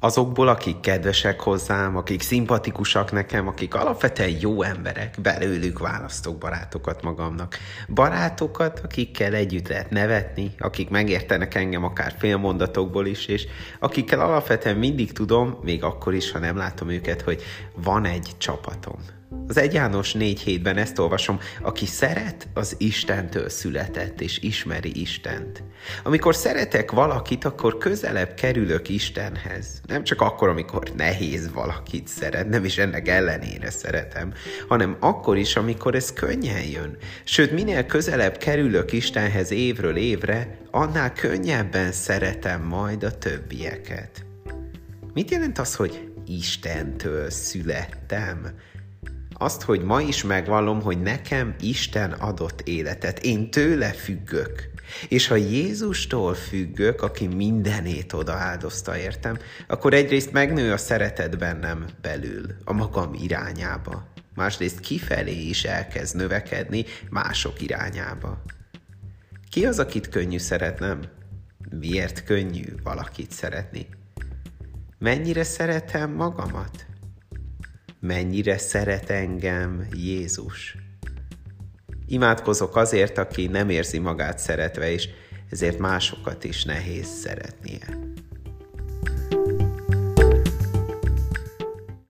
azokból, akik kedvesek hozzám, akik szimpatikusak nekem, akik alapvetően jó emberek, belőlük választok barátokat magamnak. Barátokat, akikkel együtt lehet nevetni, akik megértenek engem akár félmondatokból is, és akikkel alapvetően mindig tudom, még akkor is, ha nem látom őket, hogy van egy csapatom. Az egy János négy hétben ezt olvasom, aki szeret, az Istentől született, és ismeri Istent. Amikor szeretek valakit, akkor közelebb kerülök Istenhez. Nem csak akkor, amikor nehéz valakit szeret, nem is ennek ellenére szeretem, hanem akkor is, amikor ez könnyen jön. Sőt, minél közelebb kerülök Istenhez évről évre, annál könnyebben szeretem majd a többieket. Mit jelent az, hogy Istentől születtem? Azt, hogy ma is megvallom, hogy nekem Isten adott életet, én tőle függök. És ha Jézustól függök, aki mindenét oda áldozta értem, akkor egyrészt megnő a szeretet bennem belül, a magam irányába. Másrészt kifelé is elkezd növekedni mások irányába. Ki az, akit könnyű szeretnem? Miért könnyű valakit szeretni? Mennyire szeretem magamat? Mennyire szeret engem Jézus. Imádkozok azért, aki nem érzi magát szeretve, és ezért másokat is nehéz szeretnie.